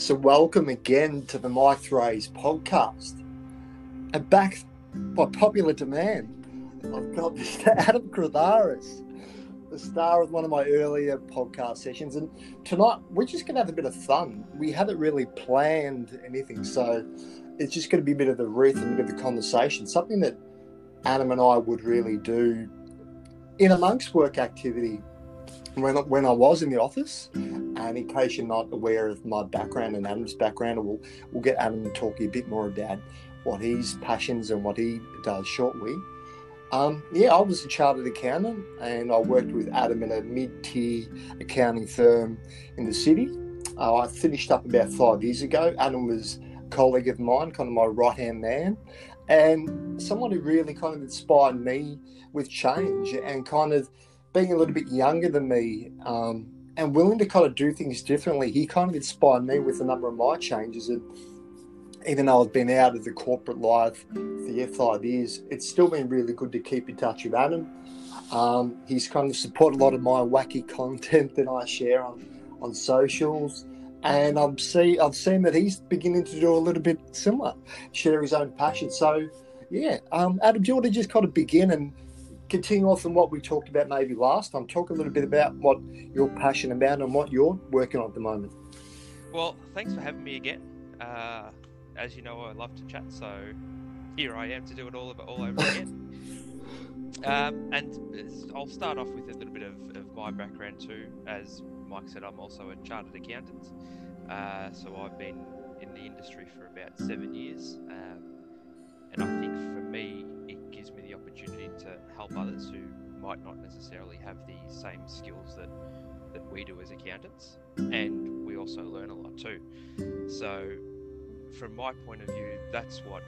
So, welcome again to the Mike Thrays podcast. And back by popular demand, I've got Mr. Adam Kravaris, the star of one of my earlier podcast sessions. And tonight, we're just going to have a bit of fun. We haven't really planned anything, so it's just going to be a bit of the rhythm, a bit of the conversation, something that Adam and I would really do in amongst work activity when, when I was in the office. And in case you're not aware of my background and Adam's background, we'll, we'll get Adam to talk a bit more about what his passions and what he does shortly. Um, yeah, I was a chartered accountant and I worked with Adam in a mid tier accounting firm in the city. Uh, I finished up about five years ago. Adam was a colleague of mine, kind of my right hand man, and someone who really kind of inspired me with change and kind of being a little bit younger than me um, and willing to kind of do things differently. He kind of inspired me with a number of my changes. And even though I've been out of the corporate life for five years, it's still been really good to keep in touch with Adam. Um, he's kind of supported a lot of my wacky content that I share on, on socials. And I'm see I've seen that he's beginning to do a little bit similar, share his own passion. So, yeah, um, Adam, do you want to just kind of begin and continue on from what we talked about maybe last time? Talk a little bit about what you're passionate about and what you're working on at the moment. Well, thanks for having me again. Uh, as you know, I love to chat, so here I am to do it all, all over again. Um, and I'll start off with a little bit of, of, my background too. As Mike said, I'm also a chartered accountant. Uh, so I've been in the industry for about seven years. Um, and I think for me, opportunity to help others who might not necessarily have the same skills that, that we do as accountants. And we also learn a lot too. So from my point of view, that's what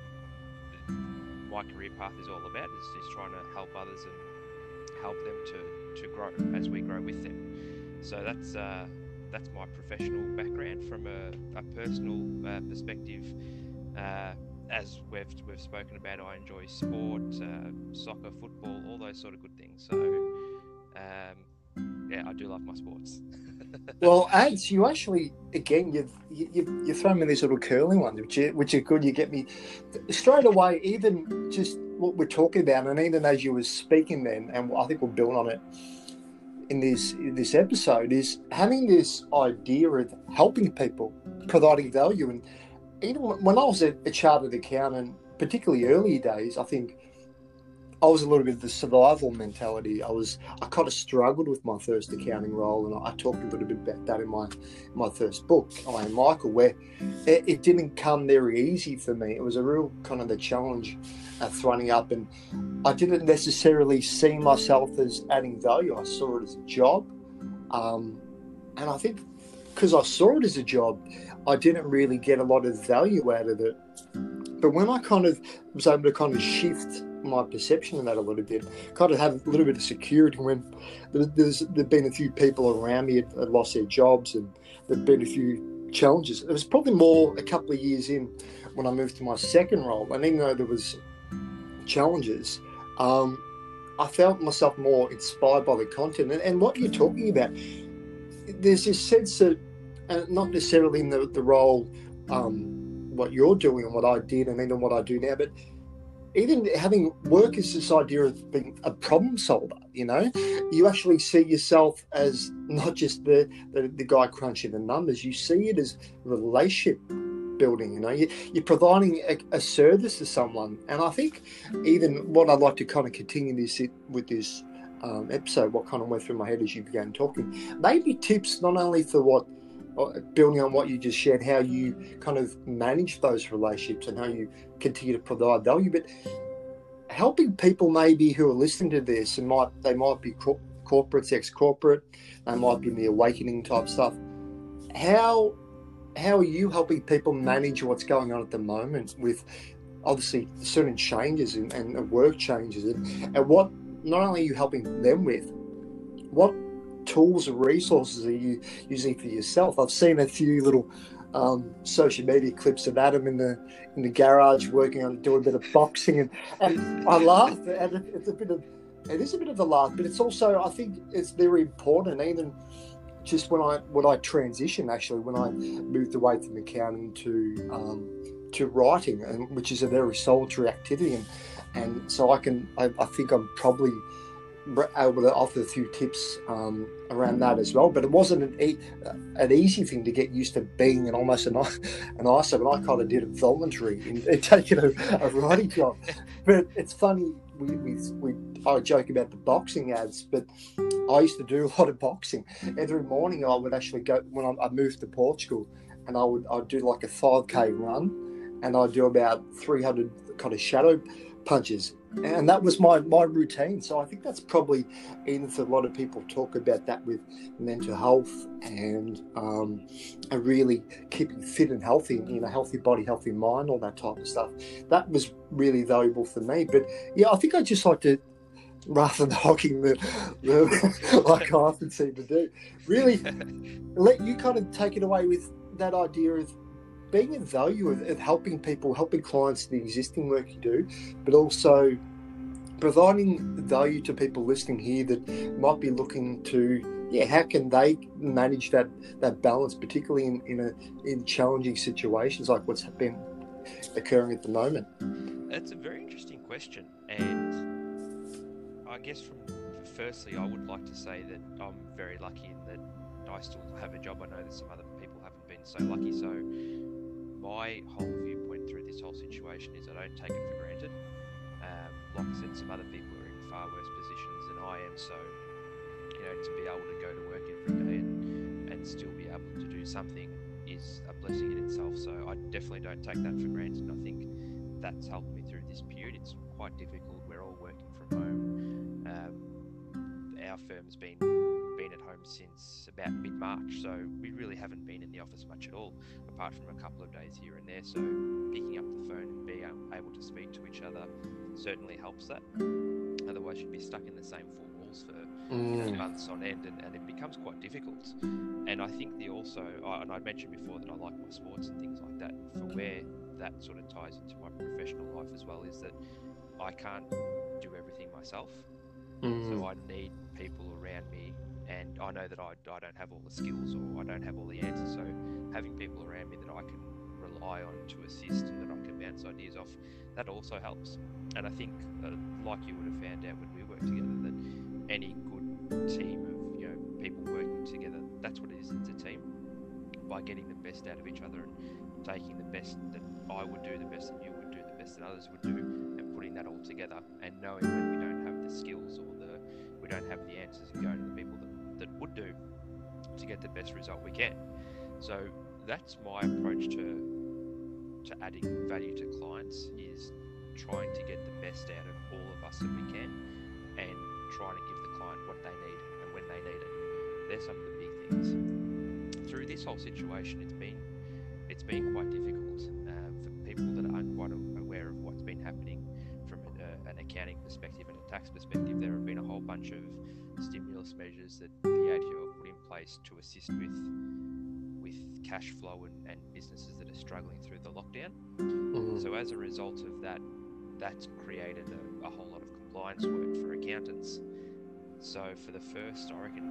my career path is all about is, is trying to help others and help them to, to grow as we grow with them. So that's uh, that's my professional background from a, a personal uh, perspective. Uh, as we've we've spoken about, I enjoy sport, uh, soccer, football, all those sort of good things. So um, yeah, I do love my sports. well, ads you actually again you've you, you thrown me these little curling ones, which are, which are good. You get me straight away. Even just what we're talking about, and even as you were speaking then, and I think we'll build on it in this in this episode is having this idea of helping people, providing value, and even when I was a, a chartered accountant, particularly early days, I think I was a little bit of the survival mentality. I was I kind of struggled with my first accounting role, and I, talked a little bit about that in my my first book, I am Michael, where it, it, didn't come very easy for me. It was a real kind of the challenge uh, throwing up, and I didn't necessarily see myself as adding value. I saw it as a job, um, and I think because I saw it as a job, I didn't really get a lot of value out of it. But when I kind of was able to kind of shift my perception of that a little bit. Kind of have a little bit of security when there's there've been a few people around me had lost their jobs and there've been a few challenges. It was probably more a couple of years in when I moved to my second role, and even though there was challenges, um, I felt myself more inspired by the content and, and what you're talking about. There's this sense that, uh, not necessarily in the, the role, um, what you're doing and what I did, and even what I do now, but even having work is this idea of being a problem solver you know? You actually see yourself as not just the, the, the guy crunching the numbers you see it as relationship building you know? You, are providing a, a, service to someone and i think even what i'd like to kind of continue this with this um, episode what kind of went through my head as you began talking maybe tips not only for what Uh, building on what you just shared, how you kind of manage those relationships and how you continue to provide value, but helping people maybe who are listening to this and might they might be corporates, ex-corporate, they might be in the awakening type stuff. How how are you helping people manage what's going on at the moment with obviously certain changes and, and work changes and, and what not only are you helping them with, what tools and resources are you using for yourself? I've seen a few little um, social media clips of Adam in the in the garage working on doing a bit of boxing, and, and I laugh. And it's a bit of it is a bit of a laugh, but it's also I think it's very important. Even just when I when I transitioned actually when I moved away from accounting to um, to writing, and which is a very solitary activity, and and so I can I, I think I'm probably able to offer a few tips um, around that as well. But it wasn't an, an easy thing to get used to being an almost an, an ISO, and I kind of did it voluntary in, in taking a, a, writing job. But it's funny, we, we, we, I joke about the boxing ads, but I used to do a lot of boxing. Every morning I would actually go, when I, I moved to Portugal, and I would I'd do like a 5k run, and I'd do about 300 kind of shadow punches. And that was my my routine. So i think that's probably even for a lot of people talk about that with mental health and um and really keeping fit and healthy you know healthy body healthy mind all that type of stuff. That was really valuable for me. But yeah i think i just like to rather than hogging the, the like i often seem to do really let you kind of take it away with that idea of being of value of, helping people, helping clients the existing work you do, but also providing value to people listening here that might be looking to yeah how can they manage that that balance particularly in in, a, in challenging situations like what's been occurring at the moment? That's a very interesting question and i guess from firstly i would like to say that i'm very lucky in that i still have a job. I know that some other people haven't been so lucky so my whole viewpoint through this whole situation is I don't take it for granted. Um, like I said, some other people are in far worse positions than I am, so you know to be able to go to work every day and, and still be able to do something is a blessing in itself. So I definitely don't take that for granted. And I think that's helped me through this period. It's quite difficult. We're all working from home. Um, our firm's been been at home since about mid March, so we really haven't been in the office much at all apart from a couple of days here and there. So picking up the phone and being able to speak to each other certainly helps that. Otherwise, you'd be stuck in the same four walls for mm. months on end, and, and, it becomes quite difficult. And I think the also, and I mentioned before that I like my sports and things like that. For where that sort of ties into my professional life as well is that I can't do everything myself. Mm. So I need people around me and I know that I, I don't have all the skills or I don't have all the answers. So having people around me that I can rely on to assist and that I can bounce ideas off, that also helps. And I think, uh, like you would have found out when we worked together, that any good team of you know people working together, that's what it is. It's a team. By getting the best out of each other and taking the best that I would do, the best that you would do, the best that others would do, and putting that all together, and knowing when we don't have the skills or the we don't have the answers, and going to the people that that would do to get the best result we can. So that's my approach to to adding value to clients is trying to get the best out of all of us that we can and trying to give the client what they need and when they need it. They're some of the big things. Through this whole situation, it's been it's been quite difficult uh, for people that aren't quite aware an accounting perspective and a tax perspective. There have been a whole bunch of stimulus measures that the ATO put in place to assist with with cash flow and, and businesses that are struggling through the lockdown. Mm-hmm. So as a result of that, that's created a, a, whole lot of compliance work for accountants. So for the first, I reckon,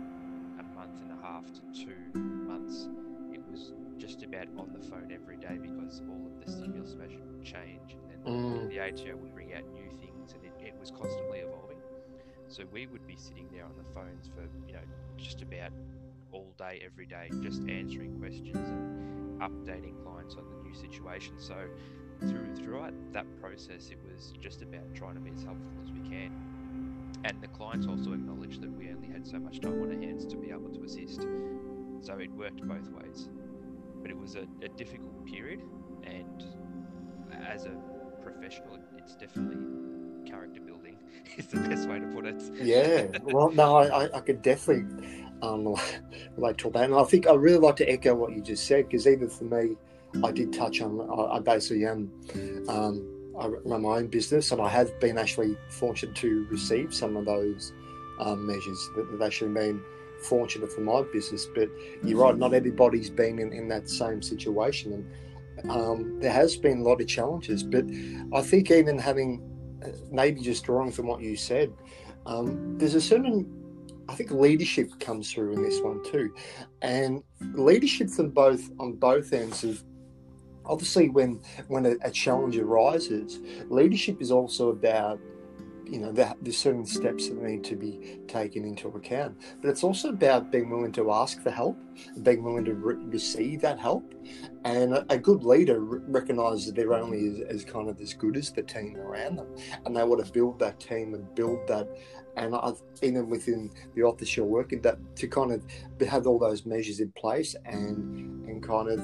a month and a half to two months, it was just about on the phone every day because all of the stimulus measures would change, and then mm. the ATO would bring out new things, and it, it was constantly evolving. So we would be sitting there on the phones for, you know, just about all day, every day, just answering questions and updating clients on the new situation. So through throughout that process, it was just about trying to be as helpful as we can. And the clients also acknowledged that we only had so much time on our hands to be able to assist. So it worked both ways. But it was a, a difficult period, and as a professional, it's definitely character building is the best way to put it. yeah, well, no, I, I could definitely um, relate to that, and I think I really like to echo what you just said because even for me, I did touch on. I, I basically am. Um, I run my own business, and I have been actually fortunate to receive some of those um, measures that have actually been fortunate for my business. But you're right, not everybody's been in, in that same situation, and um, there has been a lot of challenges. But I think even having maybe just drawing from what you said, um, there's a certain I think leadership comes through in this one too, and leadership from both on both ends of obviously when when a, a challenge arises, leadership is also about you know there's certain steps that need to be taken into account. But it's also about being willing to ask for help being willing to re- receive that help. And a, a good leader recognizes they're only as, as, kind of as good as the team around them. And they want to build that team and build that and I've, even within the office you're working that to kind of have all those measures in place and and kind of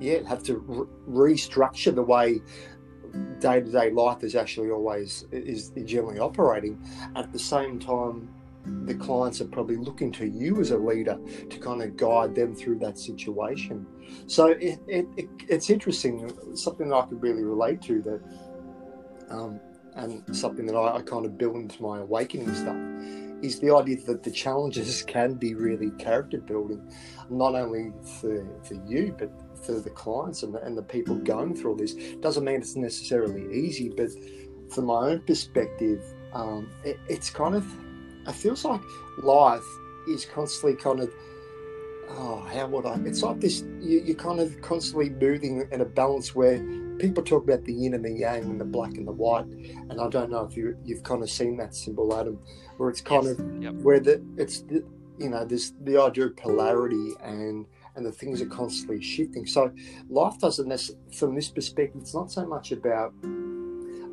yeah have to re- restructure the way day to day life is actually always is generally operating. At the same time, the clients are probably looking to you as a leader to kind of guide them through that situation. So it, it, it it's interesting, something that I could really relate to that, um, and something that I, I kind of build into my awakening stuff is the idea that the challenges can be really character building, not only for, for you, but for the clients and the, and the people going through all this. Doesn't mean it's necessarily easy, but from my own perspective, um, it, it's kind of, it feels like life is constantly kind of, oh, how would I? It's like this, you, you're kind of constantly moving in a balance where people talk about the yin and the yang and the black and the white. And I don't know if you, you've kind of seen that symbol, Adam, where it's kind yes. of, yep. where the, it's, the, you know, there's the idea of polarity and, and the things are constantly shifting. So life doesn't necessarily, from this perspective, it's not so much about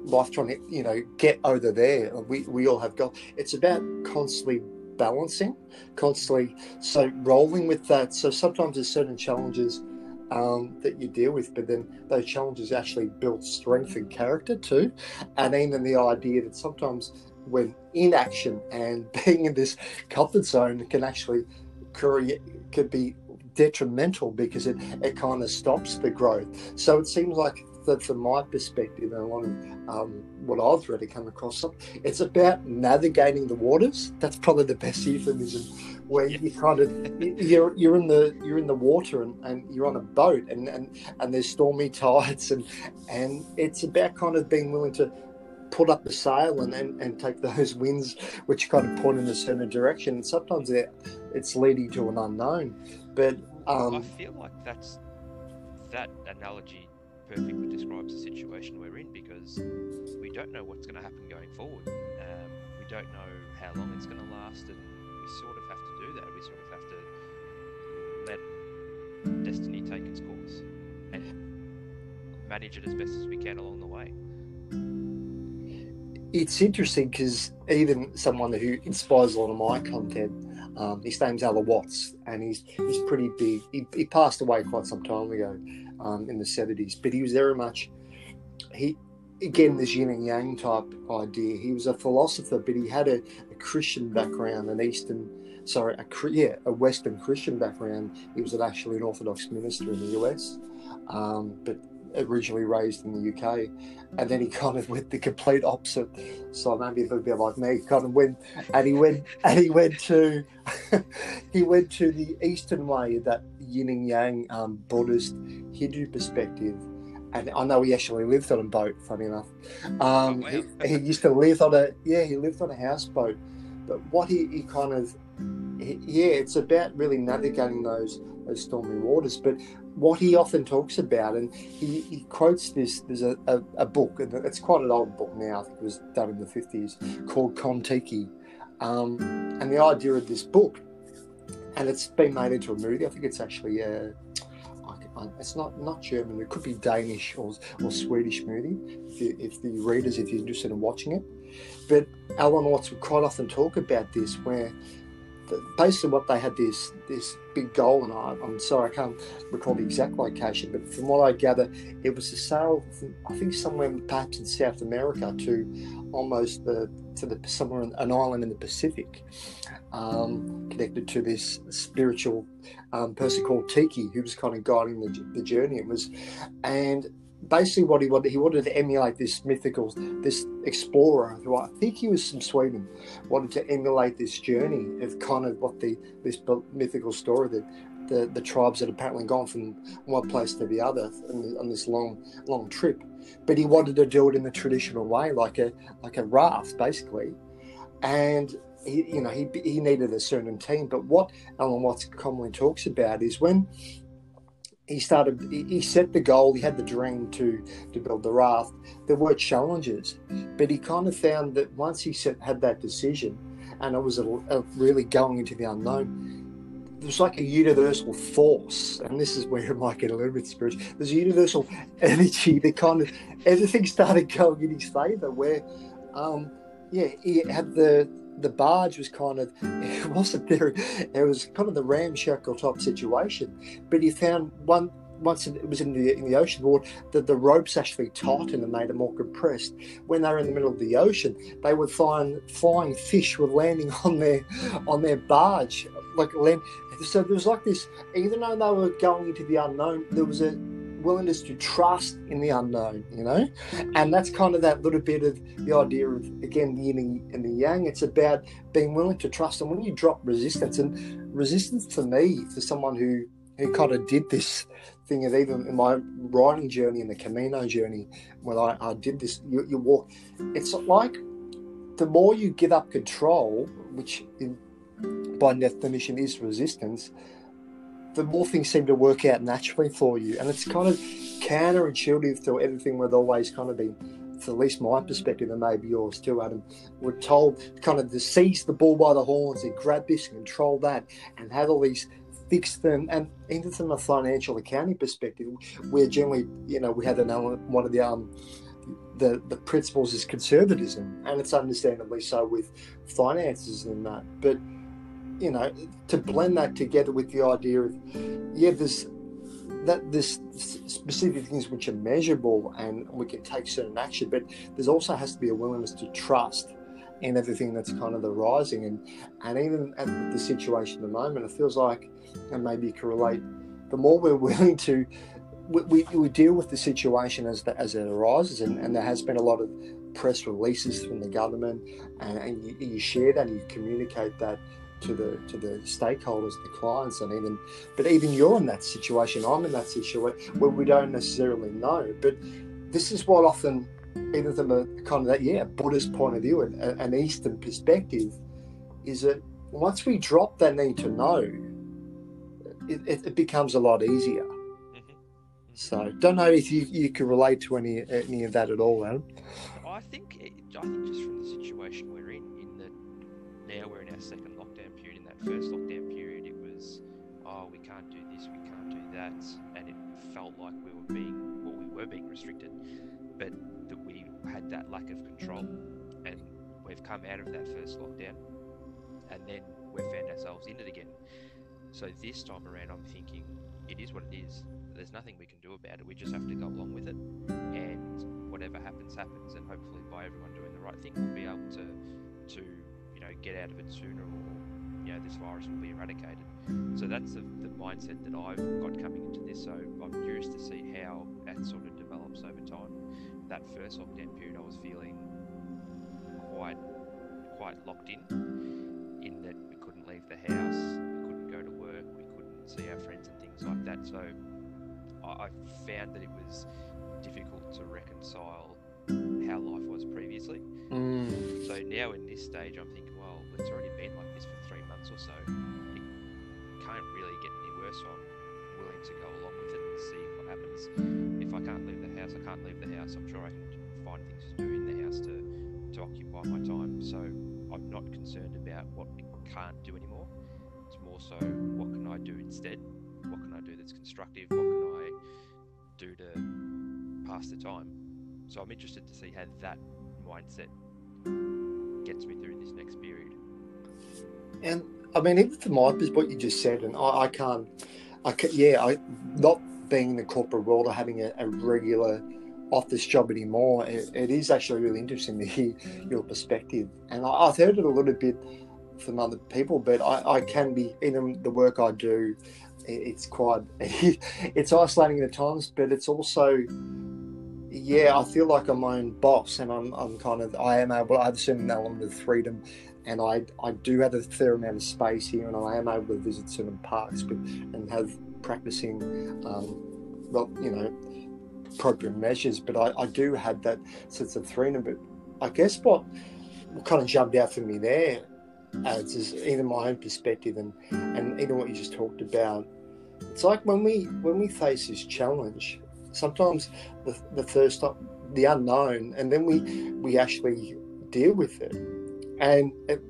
life trying to, you know, get over there. We, we all have got, it's about constantly balancing, constantly, so rolling with that. So sometimes there's certain challenges um, that you deal with, but then those challenges actually build strength and character too. And even the idea that sometimes when in action and being in this comfort zone can actually create, could be detrimental because it, it kind of stops the growth. So it seems like that from my perspective and a lot of um, what I've really come across, it's about navigating the waters. That's probably the best euphemism, where you kind of you're you're in the you're in the water and, and you're on a boat and, and and there's stormy tides and and it's about kind of being willing to put up the sail and, and, and take those winds which kind of point in a certain direction. And sometimes it's leading to an unknown. But um, I feel like that's that analogy perfectly describes the situation we're in because we don't know what's going to happen going forward. Um, we don't know how long it's going to last, and we sort of have to do that. We sort of have to let destiny take its course and manage it as best as we can along the way. It's interesting because even someone who inspires a lot of my content um, his name's Alan Watts, and he's he's pretty big. He, he passed away quite some time ago, um, in the seventies, but he was very much he again this yin and yang type idea. He was a philosopher, but he had a, a Christian background, an Eastern, sorry, a yeah, a Western Christian background. He was actually an Orthodox minister in the US, um, but originally raised in the UK, and then he kind of went the complete opposite. So maybe a little bit like me, kind of went, and he went, and he went to, he went to the Eastern way, that Yin and Yang um, Buddhist Hindu perspective. And I know he actually lived on a boat. Funny enough, um, oh, wow. he, he, used to live on a yeah, he lived on a houseboat. But what he, he kind of he, yeah, it's about really navigating those those stormy waters. But what he often talks about, and he, he quotes this. There's a, a, a, book, and it's quite an old book now. I think it was done in the fifties, called Kon-Tiki, um, and the idea of this book, and it's been made into a movie. I think it's actually a, it's not not German. It could be Danish or, or Swedish movie. If, you, if the readers, if you're interested in watching it, but Alan Watts would quite often talk about this, where basically what they had this this big goal, and I, am sorry I can't recall the exact location, but from what I gather, it was a sail, from, I think somewhere perhaps in South America to almost the to the somewhere an island in the Pacific, um, connected to this spiritual um, person called Tiki, who was kind of guiding the, the journey. It was, and basically what he wanted he wanted to emulate this mythical this explorer who I think he was from Sweden wanted to emulate this journey of kind of what the this mythical story that the, the tribes had apparently gone from one place to the other on this long long trip but he wanted to do it in the traditional way like a like a raft basically and he, you know, he, he needed a certain team. But what Alan Watts commonly talks about is when he started, he set the goal, he had the dream to, to build the raft. There were challenges, but he kind of found that once he set, had that decision and it was a, a really going into the unknown, there was like a universal force, and this is where it might get a little bit spiritual. There's a universal energy that kind of everything started going in his favour. Where, um, yeah, he had the the barge was kind of it wasn't there it was kind of the ramshackle type situation. But he found one once it was in the in the ocean water that the ropes actually tightened and made it more compressed. When they were in the middle of the ocean they would find flying fish were landing on their on their barge like land so there was like this even though they were going into the unknown there was a willingness to trust in the unknown, you know? And that's kind of that little bit of the idea of, again, the yin and the yang. It's about being willing to trust. And when you drop resistance, and resistance to me, for someone who, who kind of did this thing of even in my riding journey and the Camino journey, when I, I did this, you, you walk, it's like the more you give up control, which in, by definition is resistance, the more things seem to work out naturally for you. And it's kind of counterintuitive to everything we've always kind of been, at least my perspective, and maybe yours too, Adam. We're told kind of to seize the bull by the horns and grab this and control that and have all these fix them and even from a financial accounting perspective we're generally you know we have an element one of the um the the principles is conservatism and it's understandably so with finances and that but you know, to blend that together with the idea of, yeah, there's that there's specific things which are measurable and we can take certain action, but there's also has to be a willingness to trust in everything that's kind of arising. And and even at the situation at the moment, it feels like, and maybe you can relate, the more we're willing to we, we, deal with the situation as the, as it arises, and, and there has been a lot of press releases from the government, and, and you, you share that, and you communicate that to the to the stakeholders, the clients, and even but even you're in that situation. I'm in that situation where we don't necessarily know. But this is what often, even from a kind of that yeah Buddhist point of view, and an Eastern perspective, is that once we drop that need to know, it, it, it becomes a lot easier. Mm-hmm. So, don't know if you, you can relate to any any of that at all, Adam. I think I think just from the situation we're in, in that now we're in our second first lockdown period, it was, oh, we can't do this, we can't do that, and it felt like we were being, well, we were being restricted, but that we had that lack of control, and we've come out of that first lockdown, and then we've found ourselves in it again. So this time around, I'm thinking it is what it is. There's nothing we can do about it. We just have to go along with it, and whatever happens, happens. And hopefully, by everyone doing the right thing, we'll be able to, to you know, get out of it sooner or you know, this virus will be eradicated. So that's the, the mindset that I've got coming into this. So I'm curious to see how that sort of develops over time. That first lockdown period, I was feeling quite quite locked in, in that we couldn't leave the house, we couldn't go to work, we couldn't see our friends and things like that. So I, I found that it was difficult to reconcile how life was previously. Mm. So now in this stage, I'm thinking, it's already been like this for three months or so, it can't really get any worse. So I'm willing to go along with it and see what happens. If I can't leave the house, I can't leave the house. I'm sure I can find things to do in the house to, to occupy my time. So I'm not concerned about what we can't do anymore. It's more so what can I do instead? What can I do that's constructive? What can I do to pass the time? So I'm interested to see how that mindset gets me through this next period. And I mean, even for my what you just said, and I, I can't, I can, yeah, I not being in the corporate world or having a, a regular office job anymore. It, it is actually really interesting to hear your perspective, and I, have heard it a little bit from other people, but I, I can be in the work I do. it's quite, it's isolating at times, but it's also yeah, I feel like I'm my own boss, and I'm, I'm kind of I am able. I have a certain element of freedom and I, I do have a fair amount of space here, and I am able to visit certain parks with, and have practicing, um, well, you know, appropriate measures. But I, I do have that sense of freedom. But I guess what, kind of jumped out for me there is either my own perspective and and even what you just talked about. It's like when we when we face this challenge, sometimes the, the first the unknown, and then we we actually deal with it, and it,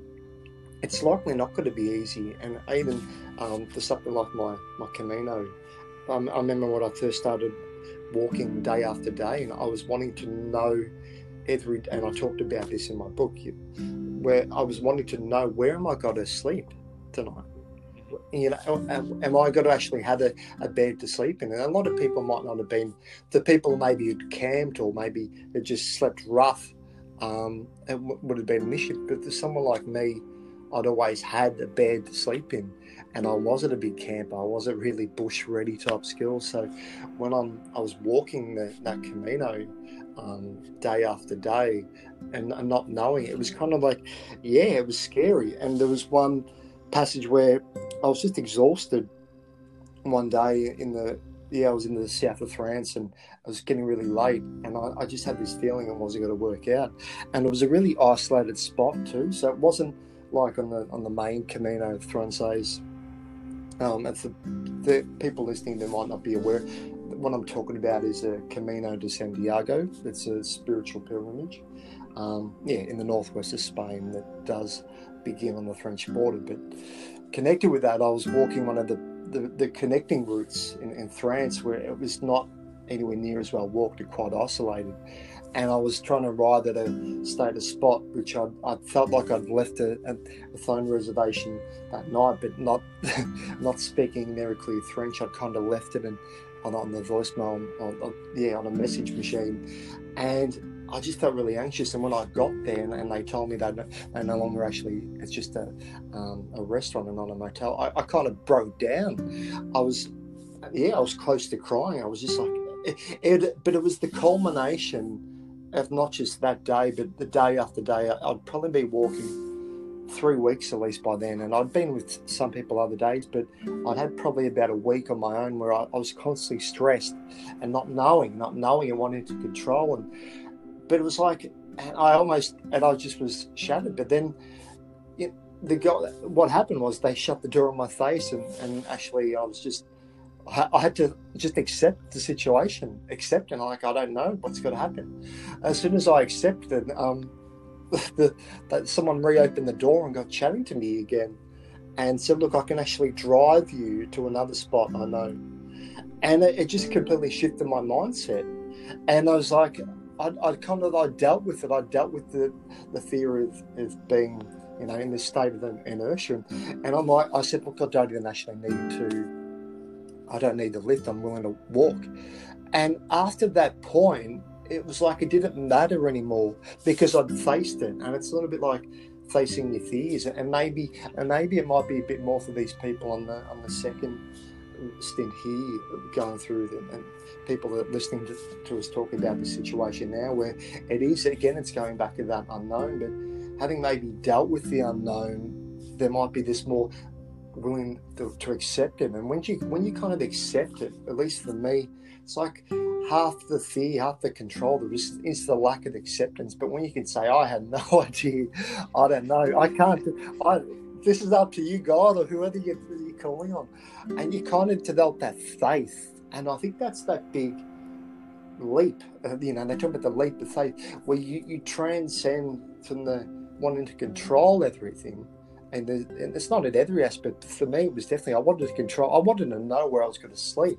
it's likely not going to be easy. And even um, for something like my my Camino, um, I remember when I first started walking day after day, and I was wanting to know every. And I talked about this in my book, where I was wanting to know where am I going to sleep tonight. You know, am, I going to actually have a, a bed to sleep in? And a lot of people might not have been. The people maybe who'd camped or maybe had just slept rough, um, it w- would have been an issue. But for someone like me, I'd always had a bed to sleep in and I wasn't a big camper. I wasn't really bush ready type skills. So when I'm, I was walking the, that Camino um, day after day and, and not knowing it was kind of like, yeah, it was scary. And there was one passage where I was just exhausted one day in the yeah, I was in the south of France and I was getting really late, and I, I just had this feeling it wasn't going to work out. And it was a really isolated spot too, so it wasn't like on the on the main Camino of Frances um, and for the people listening they might not be aware, what I'm talking about is a Camino de Santiago. It's a spiritual pilgrimage, um, yeah, in the northwest of Spain that does begin on the French border. But connected with that, I was walking one of the, the, the connecting routes in, in France where it was not anywhere near as well walked, it quite isolated and I was trying to ride at a status spot, which I, I felt like I'd left a, a, phone reservation that night, but not not speaking very French. I'd kind of left it and on, on the voicemail, on, on, yeah, on a message machine, and I just felt really anxious. And when I got there, and, and they told me that they no longer actually it's just a um, a restaurant and not a motel, I, I kind of broke down. I was yeah, I was close to crying. I was just like, it, it, but it was the culmination of not just that day, but the day after day. I'd probably be walking three weeks at least by then. And I'd been with some people other days, but I'd had probably about a week on my own where I, I was constantly stressed and not knowing, not knowing and wanting to control. And but it was like, and I almost, and I just was shattered. But then, it, the what happened was they shut the door on my face, and, and actually I was just I had to just accept the situation, accept and like I don't know what's going to happen. As soon as I accepted, um, the, that someone reopened the door and got chatting to me again, and said, "Look, I can actually drive you to another spot I know," and it, it just completely shifted my mindset. And I was like, I, I kind of I dealt with it. I dealt with the the fear of, of being you know in this state of inertia, mm. and I'm like, I said, look, I don't even actually need to I don't need the lift, I'm willing to walk. And after that point, it was like it didn't matter anymore because I'd faced it. And it's a little bit like facing your fears. And maybe and maybe it might be a bit more for these people on the on the second stint here going through them and people that are listening to, to us talk about the situation now where it is again it's going back to that unknown but having maybe dealt with the unknown there might be this more willing to, to accept it. And when you when you kind of accept it, at least for me, it's like half the fear, half the control. There is, is the lack of acceptance. But when you can say, "I had no idea," I don't know, I can't. I this is up to you, God, or whoever you're, you're calling on, and you kind of develop that faith. And I think that's that big leap. Uh, you know, they talk about the leap of faith, where you, you transcend from the wanting to control everything and, and it's not in every aspect. For me, it was definitely I wanted to control. I wanted to know where I was going to sleep.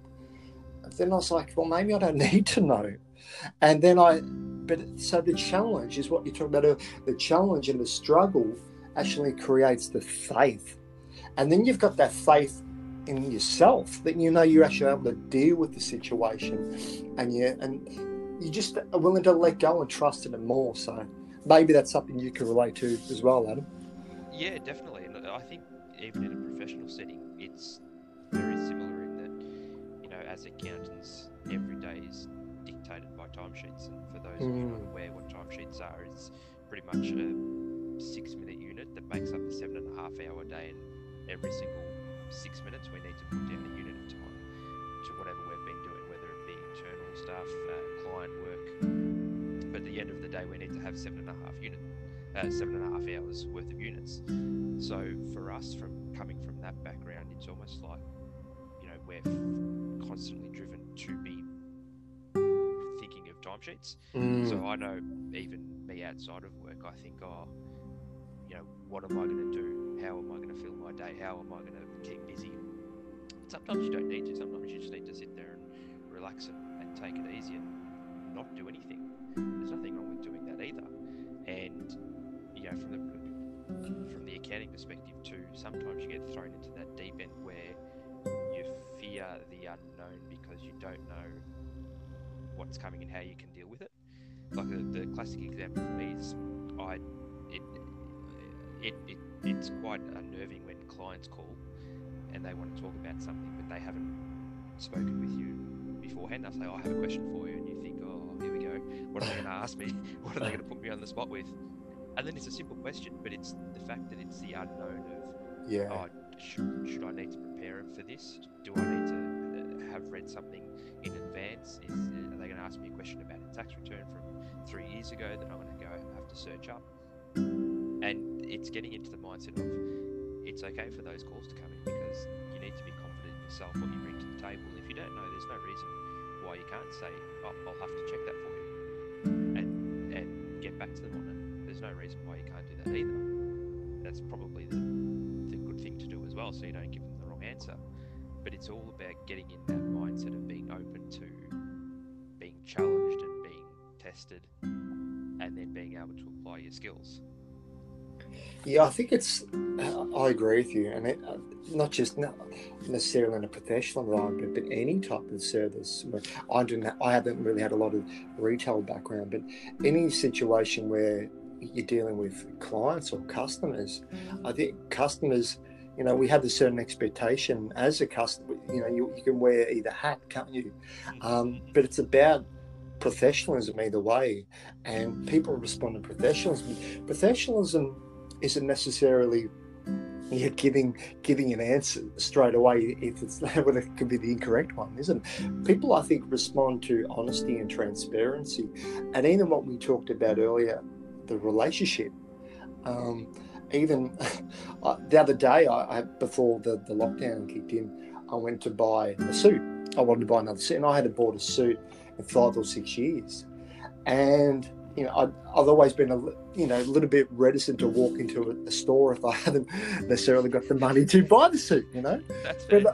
And then I was like, well, maybe I don't need to know. And then I, but so the challenge is what you're talking about. The challenge and the struggle actually creates the faith, and then you've got that faith in yourself that you know you're actually able to deal with the situation, and you and you just are willing to let go and trust in it more. So maybe that's something you can relate to as well, Adam. Yeah, definitely. And I think even in a professional setting, it's very similar in that, you know, as accountants, every day is dictated by timesheets. And for those mm. of you not mm. aware what timesheets are, it's pretty much a six minute unit that makes up a seven and a half hour day. And every single six minutes, we need to put down a unit of time to whatever we've been doing, whether it be internal stuff, uh, client work. But at the end of the day, we need to have seven and a half unit uh, seven and a half hours worth of units. So for us, from coming from that background, it's almost like you know we're constantly driven to be thinking of timesheets. Mm. So I know even me outside of work, I think, oh, what am I going to do? How am I going to fill my day? How am I going to keep busy? Sometimes you don't need to. Sometimes you just need to sit there and relax and, and take it easy and not do anything. There's nothing wrong with doing that either. And you know, from the from the accounting perspective too, sometimes you get thrown into that deep end where you fear the unknown because you don't know what's coming and how you can deal with it. Like the, the classic example for me is I it, it, it it's quite unnerving when clients call and they want to talk about something but they haven't spoken with you beforehand. They'll say, oh, I have a question for you and you think, Oh, here we go. What are they gonna ask me? What are they gonna put me on the spot with? And then it's a simple question, but it's the fact that it's the unknown of yeah. oh, should, should I need to prepare for this? Do I need to uh, have read something in advance? Is are they going to ask me a question about a tax return from three years ago that I'm going to go and have to search up? It's getting into the mindset of it's okay for those calls to come in because you need to be confident in yourself what you bring to the table. If you don't know, there's no reason why you can't say, oh, I'll have to check that for you and and get back to them on it. There's no reason why you can't do that either. That's probably the the good thing to do as well, so you don't give them the wrong answer. But it's all about getting in that mindset of being open to being challenged and being tested, and then being able to apply your skills. Yeah, I think it's. I agree with you, and it, not just not necessarily in a professional environment, but any type of service. I didn't. I haven't really had a lot of retail background, but any situation where you're dealing with clients or customers, I think customers. You know, we have a certain expectation as a customer. You know, you, you can wear either hat, can't you? Um, but it's about professionalism either way, and people respond to professionalism. Professionalism isn't necessarily yeah, giving giving an answer straight away if it's well, it could be the incorrect one, isn't it? People, I think, respond to honesty and transparency, and even what we talked about earlier, the relationship. Um, even uh, the other day, I, I before the, the lockdown kicked in, I went to buy a suit. I wanted to buy another suit, and I hadn't bought a suit in five or six years, and you know, I'd, I've always been a you know a little bit reticent to walk into a, a, store if I haven't necessarily got the money to buy the suit. You know, That's But, uh,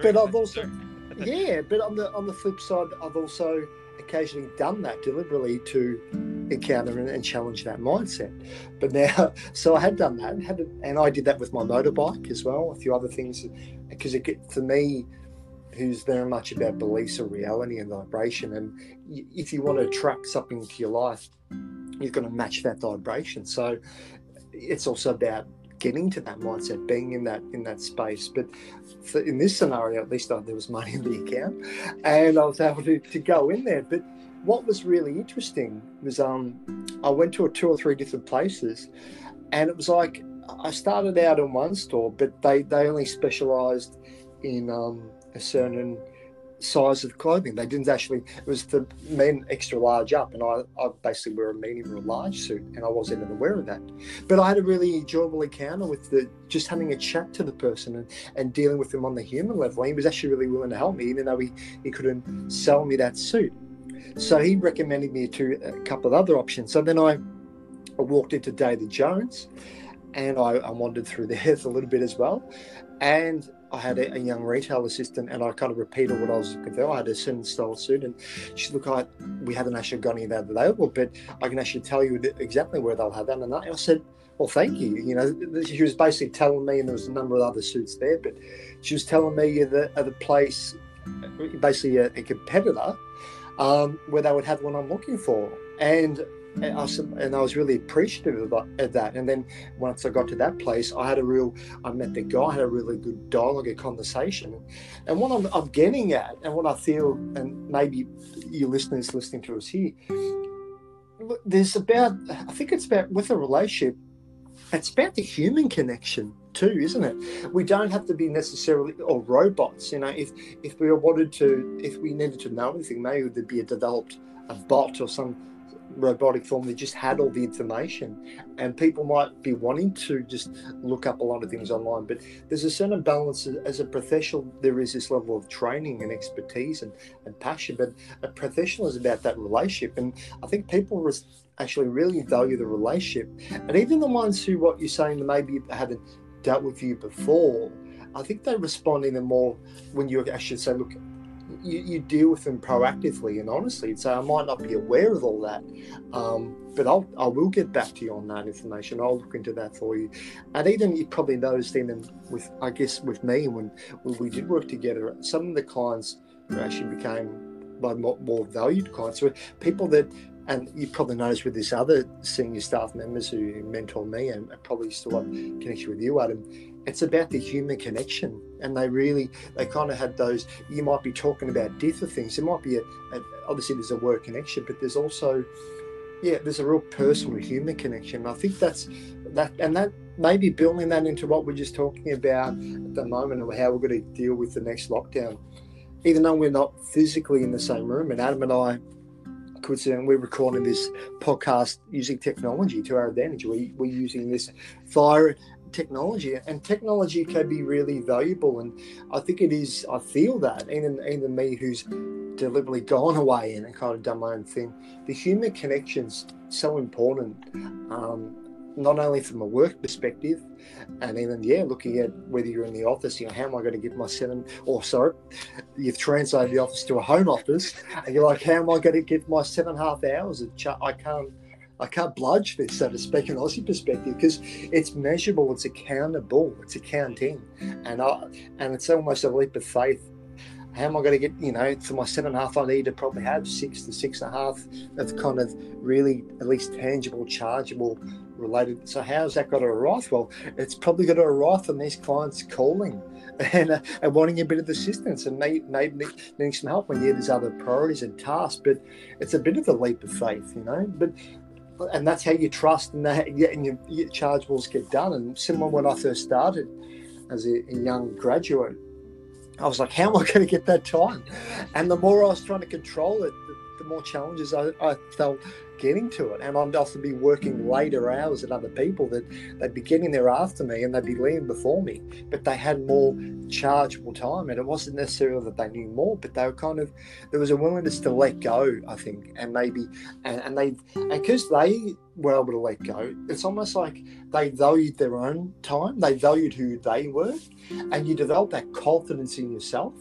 but I've also yeah, but on the on the flip side, I've also occasionally done that deliberately to encounter and, and challenge that mindset. But now, so I had done that, and, had and I did that with my motorbike as well, a few other things, because it get- for me, who's very much about beliefs or reality and vibration, and if you want to attract something into your life, you've got to match that vibration. So it's also about getting to that mindset, being in that in that space. But for, in this scenario, at least uh, there was money in the account, and I was able to, to go in there. But what was really interesting was um, I went to two or three different places, and it was like I started out in one store, but they they only specialised in um, a certain size of clothing. They didn't actually. It was for men extra large up, and I, I basically wear a medium or a large suit, and I wasn't even aware of that. But I had a really enjoyable encounter with the just having a chat to the person and, and dealing with him on the human level. He was actually really willing to help me, even though he, he couldn't sell me that suit. So he recommended me to a couple of other options. So then I, I walked into David Jones, and I, I wandered through there a little bit as well, and I had a, a, young retail assistant and I kind of repeated what I was looking for. I had a certain style suit and she said, look, I, we haven't actually got any of that available, but I can actually tell you exactly where they'll have that. And I said, well, thank you. You know, she was basically telling me, and there was a number of other suits there, but she was telling me the, the place, basically a, a competitor, um, where they would have what I'm looking for. And and I, was, and I was really appreciative of that. And then once I got to that place, I had a real, I met the guy, had a really good dialogue, a conversation. And what I'm, I'm getting at, and what I feel, and maybe your listeners listening to us here, there's about, I think it's about with a relationship, it's about the human connection too, isn't it? We don't have to be necessarily or robots. You know, if if we wanted to, if we needed to know anything, maybe there'd be a developed a bot or some robotic form they just had all the information. And people might be wanting to just look up a lot of things online but there's a certain balance. As a professional there is this level of training and expertise and, and passion but a professional is about that relationship. And i think people res- actually really value the relationship. And even the ones who what you're saying maybe haven't dealt with you before i think they respond in a more when you actually say look you, you deal with them proactively and honestly. So I might not be aware of all that, um, but I'll I will get back to you on that information. I'll look into that for you. And even you probably noticed even with I guess with me when, when we did work together, some of the clients actually became my more, more valued clients were people that and you probably noticed with this other senior staff members who mentor me and probably still have connection with you, Adam, it's about the human connection. And they really, they kind of had those, you might be talking about different things. There might be a, a obviously there's a word connection, but there's also, yeah, there's a real personal human connection. I think that's that, and that maybe building that into what we're just talking about at the moment of how we're going to deal with the next lockdown. Even though we're not physically in the same room, and Adam and I coincidentally, we're recording this podcast using technology to our advantage. We, we're using this fire technology, and technology can be really valuable. And I think it is. I feel that even even me, who's deliberately gone away and kind of done my own thing, the human connection's so important. Um, not only from a work perspective, and even yeah, looking at whether you're in the office, you know, how am I going to get my seven? Or sorry, you've translated the office to a home office, and you're like, how am I going to get my seven and a half hours? Of ch- I can't, I can't bludge this, so to speak, in Aussie perspective, because it's measurable, it's accountable, it's accounting, and I, and it's almost a leap of faith how am I going to get, you know, for my seven and a half, I need to probably have six to six and a half of kind of really at least tangible, chargeable related. So how's that got to arrive? Well, it's probably got to arrive from these clients calling and, uh, and wanting a bit of assistance and maybe, maybe needing some help when yeah, there's other priorities and tasks. But it's a bit of a leap of faith, you know. But and that's how you trust and that and your, your chargeables get done. And similar when I first started as a, a young graduate, I was like, how am I going to get that time? And the more I was trying to control it, the, the more challenges I, I felt getting to it. And I'd often be working mm. later hours than other people that they'd be getting there after me and they'd be leaving before me, but they had more chargeable time. And it wasn't necessarily that they knew more, but they were kind of, there was a willingness to let go, I think. And maybe, and, and they, and because they were able to let go, it's almost like they valued their own time, they valued who they were, and you develop that confidence in yourself.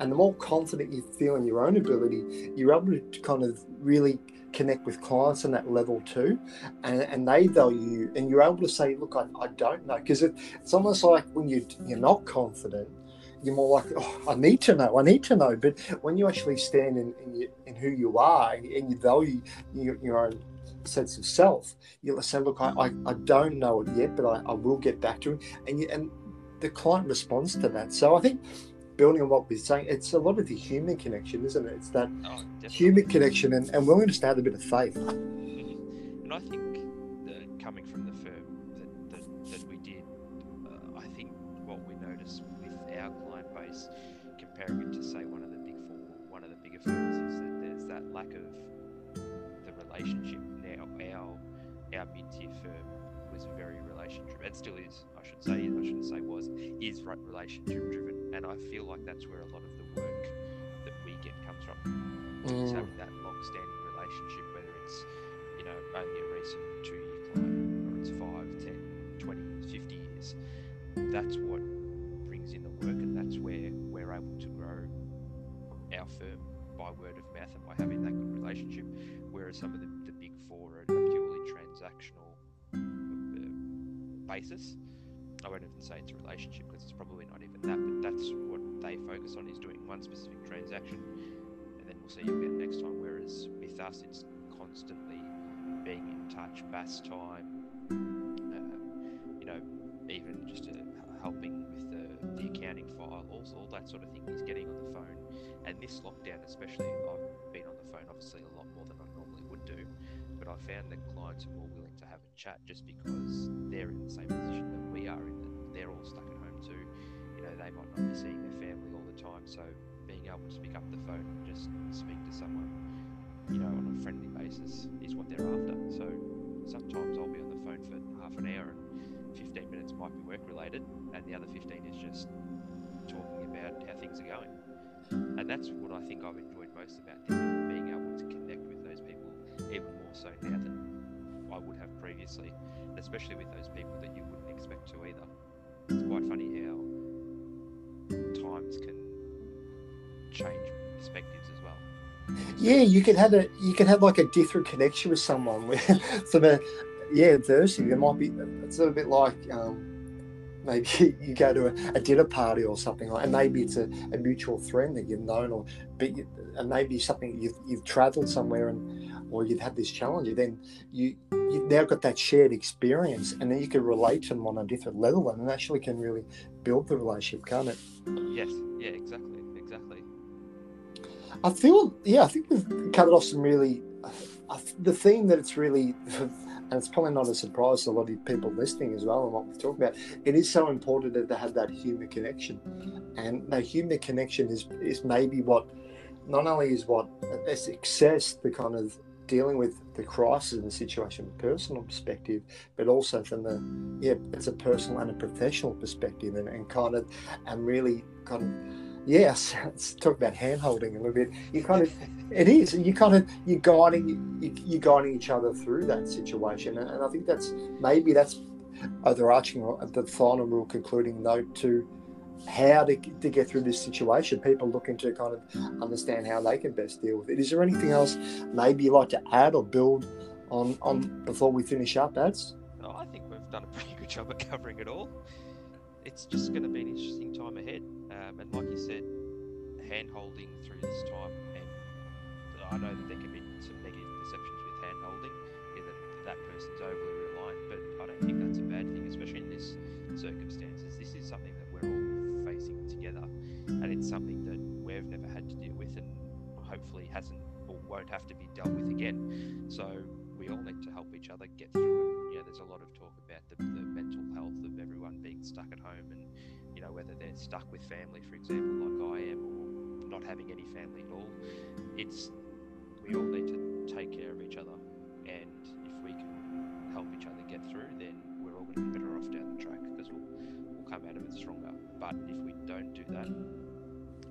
And the more confident you feel in your own ability, you're able to kind of really connect with clients on that level too, and, and they value you, and you're able to say, "Look, I, I don't know," because it, it's almost like when you you're not confident, you're more like, "Oh, I need to know, I need to know." But when you actually stand in in, you, in who you are and, and you value your, your own sense of self, you'll say, "Look, I, I, I don't know it yet, but I, I will get back to it," and you, and the client responds to that. So I think building on what we're saying, it's a lot of the human connection, isn't it? It's that oh, human connection and, and willingness to have a bit of faith. And I think that coming from the firm that, that, that we did, uh, I think what we noticed with our client base, comparing it to say one of the big four, one of the bigger firms, is that there's that lack of the relationship. Now, our our mid-tier firm was very relationship, and still is. Say, I shouldn't say was, is relationship driven and I feel like that's where a lot of the work that we get comes from. Mm. Is having that long-standing relationship, whether it's you know only a recent two-year client or it's 5, 10, 20, 50 years. That's what brings in the work, and that's where we're able to grow our firm by word of mouth and by having that good relationship. Whereas some of the, the big four are purely transactional uh, basis. I won't even say it's a relationship because it's probably not even that, but that's what they focus on is doing one specific transaction, and then we'll see you again next time. Whereas with us, it's constantly being in touch, BAS time, uh, you know, even just uh, helping with the, the accounting file, all, all that sort of thing. He's getting on the phone, and this lockdown, especially, I've been on the phone obviously a lot more than I normally would do, but I found that clients are more willing to have a chat just because they're in the same position that we are in. That they're all stuck at home too. You know, they might not be seeing their family all the time, so being able to pick up the phone and just speak to someone you know, on a friendly basis is what they're after. So sometimes I'll be on the phone for half an hour and 15 minutes might be work related, and the other 15 is just talking about how things are going. And that's what I think I've enjoyed most about this so now than I would have previously, especially with those people that you wouldn't expect to either. It's quite funny how times can change perspectives as well. Yeah, you could have a you could have like a different connection with someone with some yeah adversity. There might be it's a bit like um, maybe you go to a, a, dinner party or something like, and maybe it's a, a mutual friend that you've known, or but you, and maybe something you've you've travelled somewhere and or you've had this challenge. Then you you've now got that shared experience, and then you can relate to them on a different level, and actually can really build the relationship, can't it? Yes. Yeah. Exactly. Exactly. I feel yeah. I think we've covered off some really. Uh, the theme that it's really and it's probably not a surprise to a lot of people listening as well and what we've talked about it is so important to have that human connection and that human connection is is maybe what not only is what a success the kind of dealing with the crisis and the situation from a personal perspective but also from the yeah it's a personal and a professional perspective and, and kind of and really kind of yes, let's talk about hand holding a little bit. You kind of, it is, you kind of, you're guiding, you, are guiding each other through that situation, and, I think that's maybe that's overarching the final rule, concluding note to how to, to get through this situation. People looking to kind of understand how they can best deal with it. Is there anything else maybe you'd like to add or build on on before we finish up, Ads? Oh, I think we've done a pretty good job of covering it all. It's just going to be an interesting time ahead. Um, and like you said, hand holding through this time, and I know that there can be some negative perceptions with hand holding, in that that person's overly hasn't or won't have to be dealt with again. So we all need to help each other get through it. You know, there's a lot of talk about the, the mental health of everyone being stuck at home and you know, whether they're stuck with family, for example, like I am, or not having any family at all. It's we all need to take care of each other, and if we can help each other get through, then we're all going to be better off down the track because we'll we'll come out of it stronger. But if we don't do that,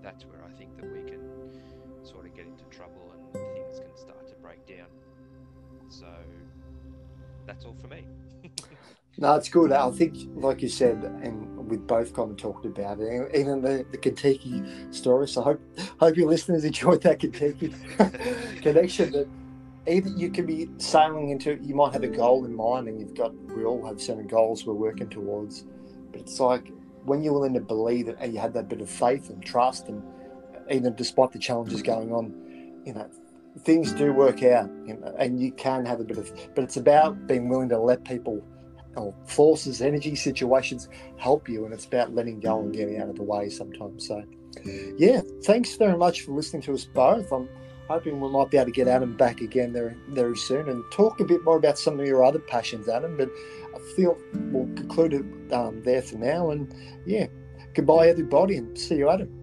that's where I think that we can sort of get into trouble and things can start to break down. So that's all for me. No, it's good. I think, like you said, and we both kind of talked about it, even the, the Kentucky story. So I hope, hope your listeners enjoyed that Kentucky connection. That either you could be sailing into, you might have a goal in mind, and you've got, we all have certain goals we're working towards. But it's like when you're willing to believe it and you have that bit of faith and trust, and even despite the challenges going on, you know, things do work out, you know, and you can have a bit of, but it's about being willing to let people or forces, energy situations help you, and it's about letting go and getting out of the way sometimes. So, yeah, thanks very much for listening to us both. I'm hoping we might be able to get Adam back again very, very soon and talk a bit more about some of your other passions, Adam. But I feel we'll conclude it um, there for now. And yeah, goodbye, everybody, and see you, Adam.